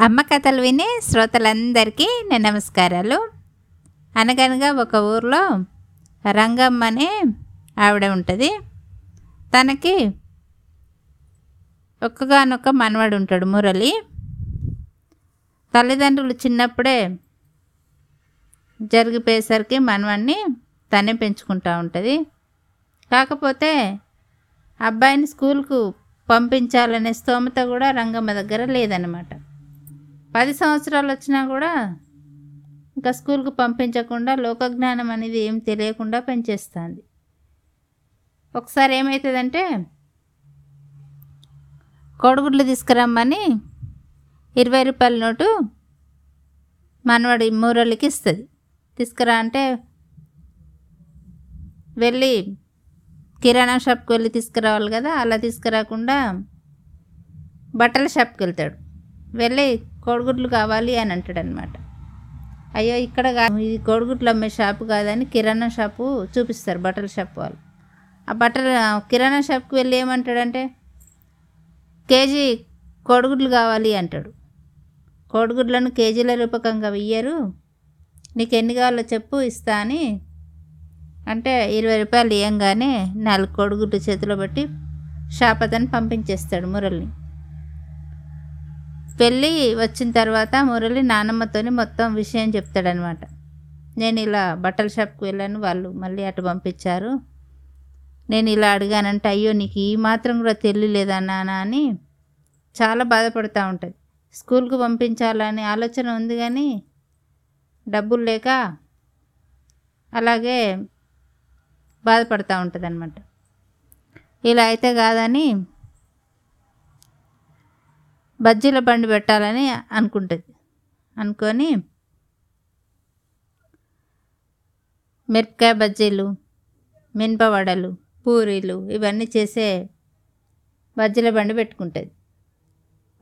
అమ్మ కథలు వినే శ్రోతలందరికీ నేను నమస్కారాలు. అనగనగా ఒక ఊర్లో రంగమ్మ అనే ఆవిడ ఉంటుంది. తనకి ఒక్కగానొక్క మనవడు ఉంటాడు మురళి. తల్లిదండ్రులు చిన్నప్పుడే జరిగిపోయేసరికి మనవాడిని తనే పెంచుకుంటూ ఉంటుంది. కాకపోతే అబ్బాయిని స్కూల్కు పంపించాలనే స్తోమత కూడా రంగమ్మ దగ్గర లేదనమాట పది సంవత్సరాలు వచ్చినా కూడా ఇంకా స్కూల్కు పంపించకుండా లోకజ్ఞానం అనేది ఏం తెలియకుండా పెంచేస్తుంది. ఒకసారి ఏమవుతుందంటే కోడిగుడ్లు తీసుకురమ్మని ఇరవై రూపాయల నోటు మనవాడి మూరళ్ళకి ఇస్తుంది. తీసుకురా అంటే వెళ్ళి కిరాణా షాప్కి వెళ్ళి తీసుకురావాలి కదా అలా తీసుకురాకుండా బట్టల షాప్కి వెళ్తాడు. వెళ్ళి కోడిగుడ్లు కావాలి అని అంటాడనమాట. అయ్యో ఇక్కడ ఇది కోడిగుడ్లు అమ్మే షాపు కాదని కిరాణా షాపు చూపిస్తారు బట్టల షాప్ వాళ్ళు. ఆ బట్టల కిరాణా షాప్కి వెళ్ళి ఏమంటాడంటే కేజీ కోడిగుడ్లు కావాలి అంటాడు. కోడిగుడ్లను కేజీల రూపకంగా వెయ్యరు. నీకు ఎన్ని కావాలో చెప్పు ఇస్తా అని. అంటే ఇరవై రూపాయలు ఇవ్వగానే నాలుగు కోడిగుడ్లు చేతిలో పెట్టి షాప్ అతను పంపించేస్తాడు మురళిని. పెళ్ళి వచ్చిన తర్వాత మురళి నానమ్మతోని మొత్తం విషయం చెప్తాడనమాట. నేను ఇలా బట్టల షాప్కి వెళ్ళాను వాళ్ళు మళ్ళీ అటు పంపించారు. నేను ఇలా అడిగానంటే అయ్యో నీకు ఈ మాత్రం కూడా తెలియలేదా నానా అని చాలా బాధపడుతూ ఉంటుంది. స్కూల్కు పంపించాలని ఆలోచన ఉంది కానీ డబ్బులు లేక అలాగే బాధపడుతూ ఉంటుంది అనమాట ఇలా అయితే కాదని బజ్జీల బండి పెట్టాలని అనుకుంటుంది. అనుకొని మిరపకాయ బజ్జీలు మినపవడలు పూరీలు ఇవన్నీ చేసే బజ్జీల బండి పెట్టుకుంటుంది.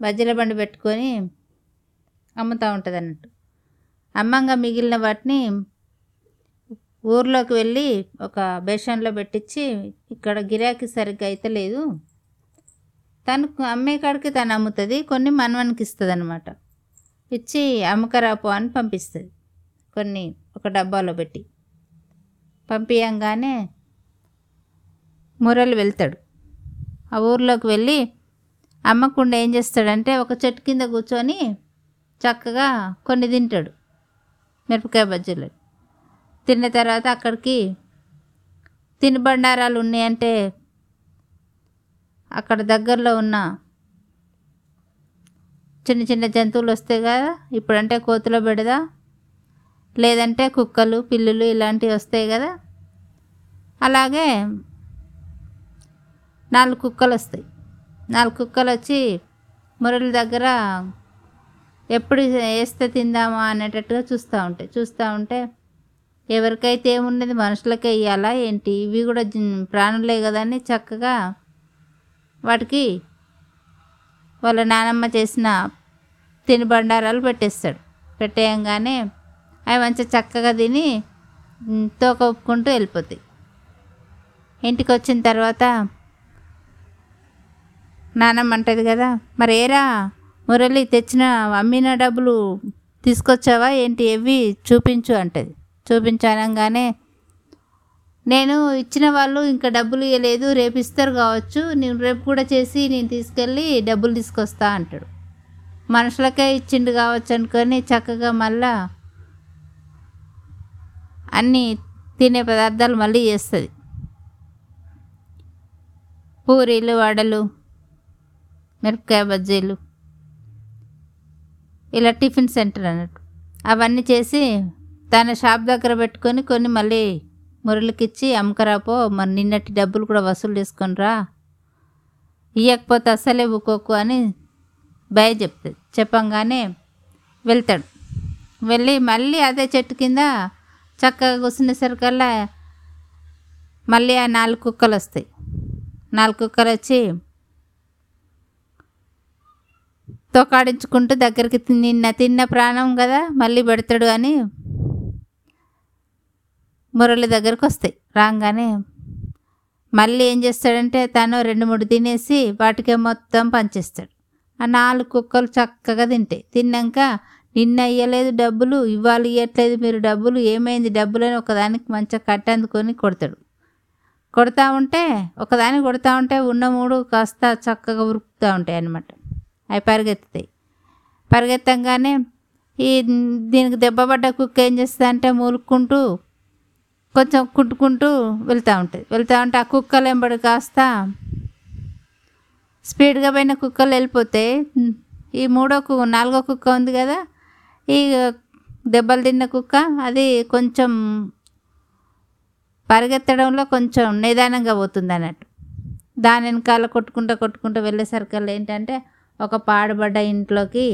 బజ్జీల బండి పెట్టుకొని అమ్ముతూ ఉంటుంది అన్నట్టు అమ్మంగా మిగిలిన వాటిని ఊర్లోకి వెళ్ళి ఒక బేషన్లో పెట్టించి ఇక్కడ గిరాకీ సరిగ్గా అయితే లేదు. తను అమ్మే కాడికి తను అమ్ముతుంది కొన్ని మనవనికి ఇస్తుంది అనమాట ఇచ్చి అమ్మకరాపో అని పంపిస్తుంది. కొన్ని ఒక డబ్బాలో పెట్టి. పంపించగానే మురళి వెళ్తాడు. ఆ ఊర్లోకి వెళ్ళి అమ్మకుండా ఏం చేస్తాడంటే ఒక చెట్టు కింద కూర్చొని చక్కగా కొన్ని తింటాడు. మిరపకాయ బజ్జీలు. తిన్న తర్వాత అక్కడికి తినుబండారాలు ఉన్నాయంటే అక్కడ దగ్గరలో ఉన్న చిన్న చిన్న జంతువులు వస్తాయి కదా ఇప్పుడంటే కోతుల బెడద లేదంటే కుక్కలు పిల్లులు ఇలాంటివి వస్తాయి కదా. అలాగే నాలుగు కుక్కలు వస్తాయి. నాలుగు కుక్కలు వచ్చి మురళి దగ్గర ఎప్పుడు వేస్తే తిందామా అనేటట్టుగా చూస్తూ ఉంటాయి. చూస్తూ ఉంటే ఎవరికైతే ఏమున్నది మనుషులకే ఇవ్వాలా ఏంటి? ఇవి కూడా ప్రాణులే కదా అని చక్కగా వాటికి వాళ్ళ నానమ్మ చేసిన తినుబండారాలు పెట్టేస్తాడు. పెట్టేయంగానే అవి మంచిగా చక్కగా తిని తోక ఒప్పుకుంటూ వెళ్ళిపోతాయి. ఇంటికి వచ్చిన తర్వాత నానమ్మ అంటది కదా మరి ఏరా మురళి తెచ్చిన అమ్మిన డబ్బులు తీసుకొచ్చావా? ఏంటి? ఎవి చూపించు అంటది. చూపించనంగానే నేను ఇచ్చిన వాళ్ళు ఇంకా డబ్బులు ఇవ్వలేదు రేపు ఇస్తారు కావచ్చు నేను రేపు కూడా చేసి నేను తీసుకెళ్ళి డబ్బులు తీసుకొస్తా అంటాడు. మనుషులకే ఇచ్చిండు కావచ్చు అనుకొని చక్కగా మళ్ళా అన్నీ తినే పదార్థాలు మళ్ళీ చేస్తుంది. పూరీలు వడలు మిరపకాయ బజ్జీలు. ఇలా టిఫిన్ సెంటర్ అన్నట్టు. అవన్నీ చేసి తన షాప్ దగ్గర పెట్టుకొని కొన్ని మళ్ళీ మురళికిచ్చి అమ్మకరాపో మరి నిన్నటి డబ్బులు కూడా వసూలు చేసుకొని రా. ఇవ్వకపోతే అస్సలే ఊకోకు అని భయ చెప్తుంది. చెప్పంగానే వెళ్తాడు. వెళ్ళి మళ్ళీ అదే చెట్టు కింద చక్కగా కూర్చునేసరికల్లా మళ్ళీ ఆ నాలుగు కుక్కలు వస్తాయి. నాలుగు కుక్కలు వచ్చి తోకాడించుకుంటూ దగ్గరికి నిన్న తిన్న ప్రాణం కదా మళ్ళీ పెడతాడు అని మురళి దగ్గరకు వస్తాయి. రాగానే మళ్ళీ ఏం చేస్తాడంటే తను రెండు మూడు తినేసి వాటికే మొత్తం పంచేస్తాడు. ఆ నాలుగు కుక్కలు చక్కగా తింటాయి. తిన్నాక నిన్న ఇవ్వలేదు డబ్బులు ఇవ్వాలి ఇవ్వట్లేదు మీరు డబ్బులు ఏమైంది డబ్బులు అని ఒకదానికి మంచిగా కట్టందుకొని కొడతాడు. కొడతా ఉంటే ఒకదాన్ని కొడతా ఉంటే ఉన్న మూడు కాస్త చక్కగా ఉరుకుతూ ఉంటాయి అన్నమాట. అవి పరిగెత్తుతాయి. పరిగెత్తంగానే ఈ దీనికి దెబ్బ పడ్డ కుక్క ఏం చేస్తుంది అంటే మూలుక్కుంటూ కొంచెం కుట్టుకుంటూ వెళ్తూ ఉంటుంది. వెళ్తూ ఉంటే ఆ కుక్కలు వెంబడి కాస్త స్పీడ్గా పోయిన కుక్కలు వెళ్ళిపోతే ఈ మూడో కు నాలుగో కుక్క ఉంది కదా ఈ దెబ్బలు తిన్న కుక్క అది కొంచెం పరిగెత్తడంలో కొంచెం నిదానంగా పోతుంది అన్నట్టు. దాని వెనకాల కొట్టుకుంటూ కొట్టుకుంటూ వెళ్ళేసరికల్లా ఏంటంటే ఒక పాడుబడ్డ ఇంట్లోకి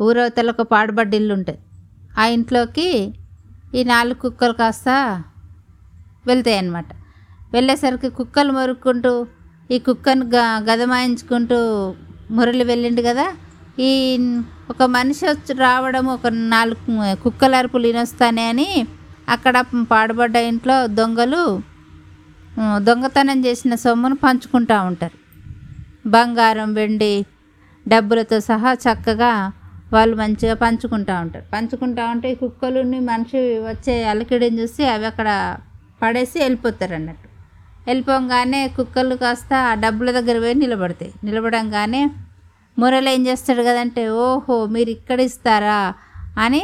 ఊరవతల ఒక పాడుబడ్డ ఇల్లు ఉంటుంది. ఆ ఇంట్లోకి ఈ నాలుగు కుక్కలు కాస్త వెళ్తాయి అన్నమాట వెళ్ళేసరికి కుక్కలు మొరుక్కుంటూ ఈ కుక్కను గ గదమాయించుకుంటూ మురళి వెళ్ళిండు కదా. ఈ ఒక మనిషి వచ్చి రావడం ఒక నాలుగు కుక్కల అరుపులు వినొస్తానే అని అక్కడ పాడుబడ్డ ఇంట్లో దొంగలు దొంగతనం చేసిన సొమ్మును పంచుకుంటూ ఉంటారు. బంగారం వెండి డబ్బులతో సహా చక్కగా వాళ్ళు మంచిగా పంచుకుంటూ ఉంటారు. పంచుకుంటూ ఉంటే ఈ కుక్కలుని మనిషి వచ్చే అలకిడిని చూసి అవి అక్కడ పడేసి వెళ్ళిపోతారు అన్నట్టు. వెళ్ళిపోగానే కుక్కలు కాస్త ఆ డబ్బుల దగ్గర పోయి నిలబడతాయి. నిలబడంగానే మురళి ఏం చేస్తాడు కదంటే ఓహో మీరు ఇక్కడ ఇస్తారా? అని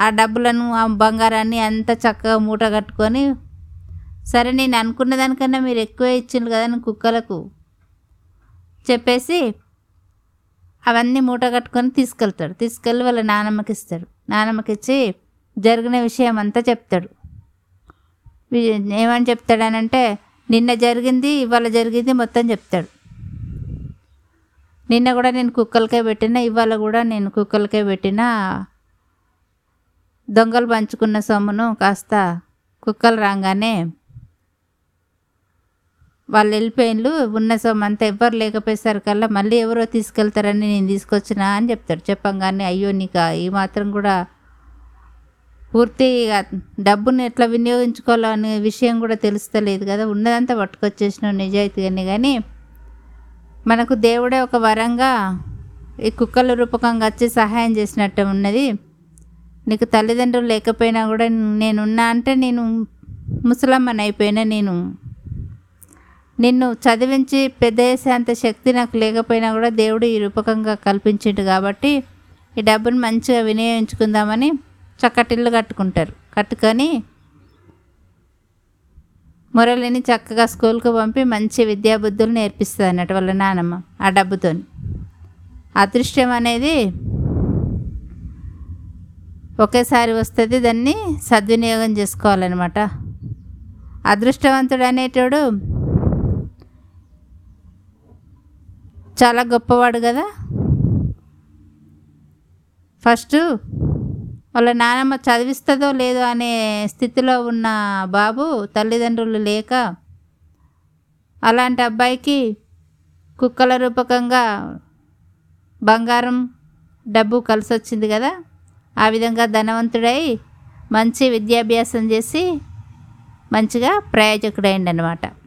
ఆ డబ్బులను ఆ బంగారాన్ని అంత చక్కగా మూట కట్టుకొని సరే నేను అనుకున్న దానికన్నా మీరు ఎక్కువే ఇచ్చిండ్రు కదా అని కుక్కలకు చెప్పేసి అవన్నీ మూట కట్టుకొని తీసుకెళ్తాడు. తీసుకెళ్ళి వాళ్ళ నానమ్మకి ఇస్తాడు. నానమ్మకి ఇచ్చి జరిగిన విషయం అంతా చెప్తాడు. ఏమని చెప్తాడనంటే నిన్న జరిగింది ఇవాళ జరిగింది మొత్తం చెప్తాడు. నిన్న కూడా నేను కుక్కలకే పెట్టిన ఇవాళ కూడా నేను కుక్కలకే పెట్టిన దొంగలు పంచుకున్న సొమ్మును కాస్త కుక్కలు రాగానే వాళ్ళు వెళ్ళిపోయినారు ఉన్న సొమ్మంతా ఎవ్వరు ఎవ్వరు లేకపోయేసరికల్లా మళ్ళీ ఎవరో తీసుకెళ్తారని నేను తీసుకొచ్చినా అని చెప్తాడు. చెప్పంగానే అయ్యో నీకు ఈ మాత్రం కూడా పూర్తి డబ్బును ఎట్లా వినియోగించుకోవాలో అనే విషయం కూడా తెలుస్తలేదు కదా. ఉన్నదంతా పట్టుకొచ్చేసిన నిజాయితీగానే. కానీ మనకు దేవుడే ఒక వరంగా ఈ కుక్కల రూపకంగా వచ్చి సహాయం చేసినట్టు ఉన్నది. నీకు తల్లిదండ్రులు లేకపోయినా కూడా నేనున్నా అంటే నేను ముసలమ్మని అయిపోయినా నేను నిన్ను చదివించి పెద్ద అంత శక్తి నాకు లేకపోయినా కూడా దేవుడు ఈ రూపకంగా కల్పించిండు కాబట్టి ఈ డబ్బును మంచిగా వినియోగించుకుందామని చక్కటిల్లు కట్టుకుంటారు. కట్టుకొని మురళిని చక్కగా స్కూల్కు పంపి మంచి విద్యాబుద్ధులు నేర్పిస్తుంది అన్నట్టు వాళ్ళ నానమ్మ ఆ డబ్బుతో అదృష్టం అనేది ఒకేసారి వస్తుంది దాన్ని సద్వినియోగం చేసుకోవాలన్నమాట. అదృష్టవంతుడు అనేటోడు చాలా గొప్పవాడు కదా. ఫస్ట్ వాళ్ళ నానమ్మ చదివిస్తుందో లేదో అనే స్థితిలో ఉన్న బాబు తల్లిదండ్రులు లేక అలాంటి అబ్బాయికి కుక్కల రూపకంగా బంగారం డబ్బు కలిసి వచ్చింది కదా. ఆ విధంగా ధనవంతుడై మంచి విద్యాభ్యాసం చేసి మంచిగా ప్రయోజకుడైండి అనమాట